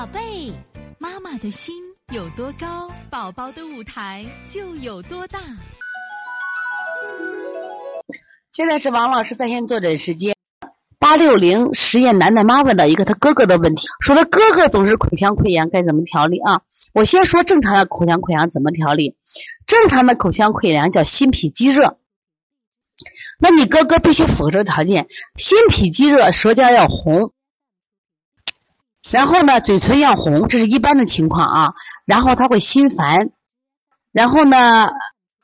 宝贝，妈妈的心有多高，宝宝的舞台就有多大。现在是王老师在线坐诊时间。八六零实验楠楠妈问到一个他哥哥的问题，说他哥哥总是口腔溃疡，该怎么调理啊？我先说正常的口腔溃疡怎么调理。正常的口腔溃疡叫心脾积热，那你哥哥必须符合这个条件：心脾积热，舌尖要红，然后呢嘴唇要红，这是一般的情况啊。然后他会心烦，然后呢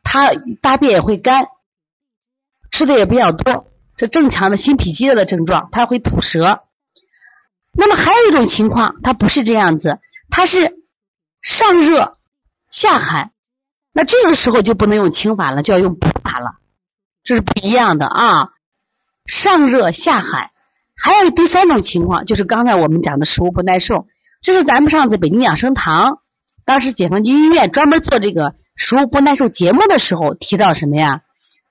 他大便也会干，吃的也比较多。这正常的心脾积热的症状，他会吐舌。那么还有一种情况，它不是这样子，它是上热下寒。那这个时候就不能用清法了，就要用补法了，这是不一样的啊。上热下寒，还有第三种情况，就是刚才我们讲的食物不耐受。这是咱们上次北京养生堂，当时解放军医院专门做这个食物不耐受节目的时候提到什么呀？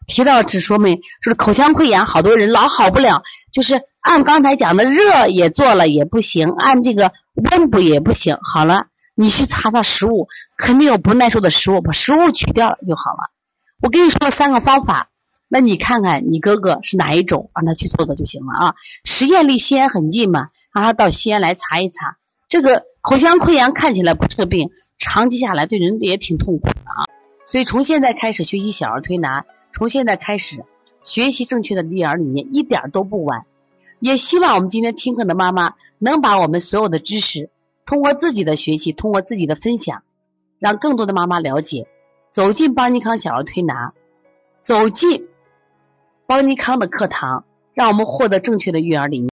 提到只说明就是口腔溃疡，好多人老好不了，就是按刚才讲的热也做了也不行，按这个温补也不行。好了，你去查查食物，肯定有不耐受的食物，把食物取掉了就好了。我跟你说了三个方法，那你看看你哥哥是哪一种，让他去做的就行了啊。实验离西安很近嘛，让他到西安来查一查。这个口腔溃疡看起来不是个病，长期下来对人也挺痛苦的啊。所以从现在开始学习小儿推拿。从现在开始，学习正确的育儿理念一点都不晚。也希望我们今天听课的妈妈能把我们所有的知识，通过自己的学习，通过自己的分享，让更多的妈妈了解，走进邦尼康小儿推拿，走进邦尼康的课堂，让我们获得正确的育儿理念。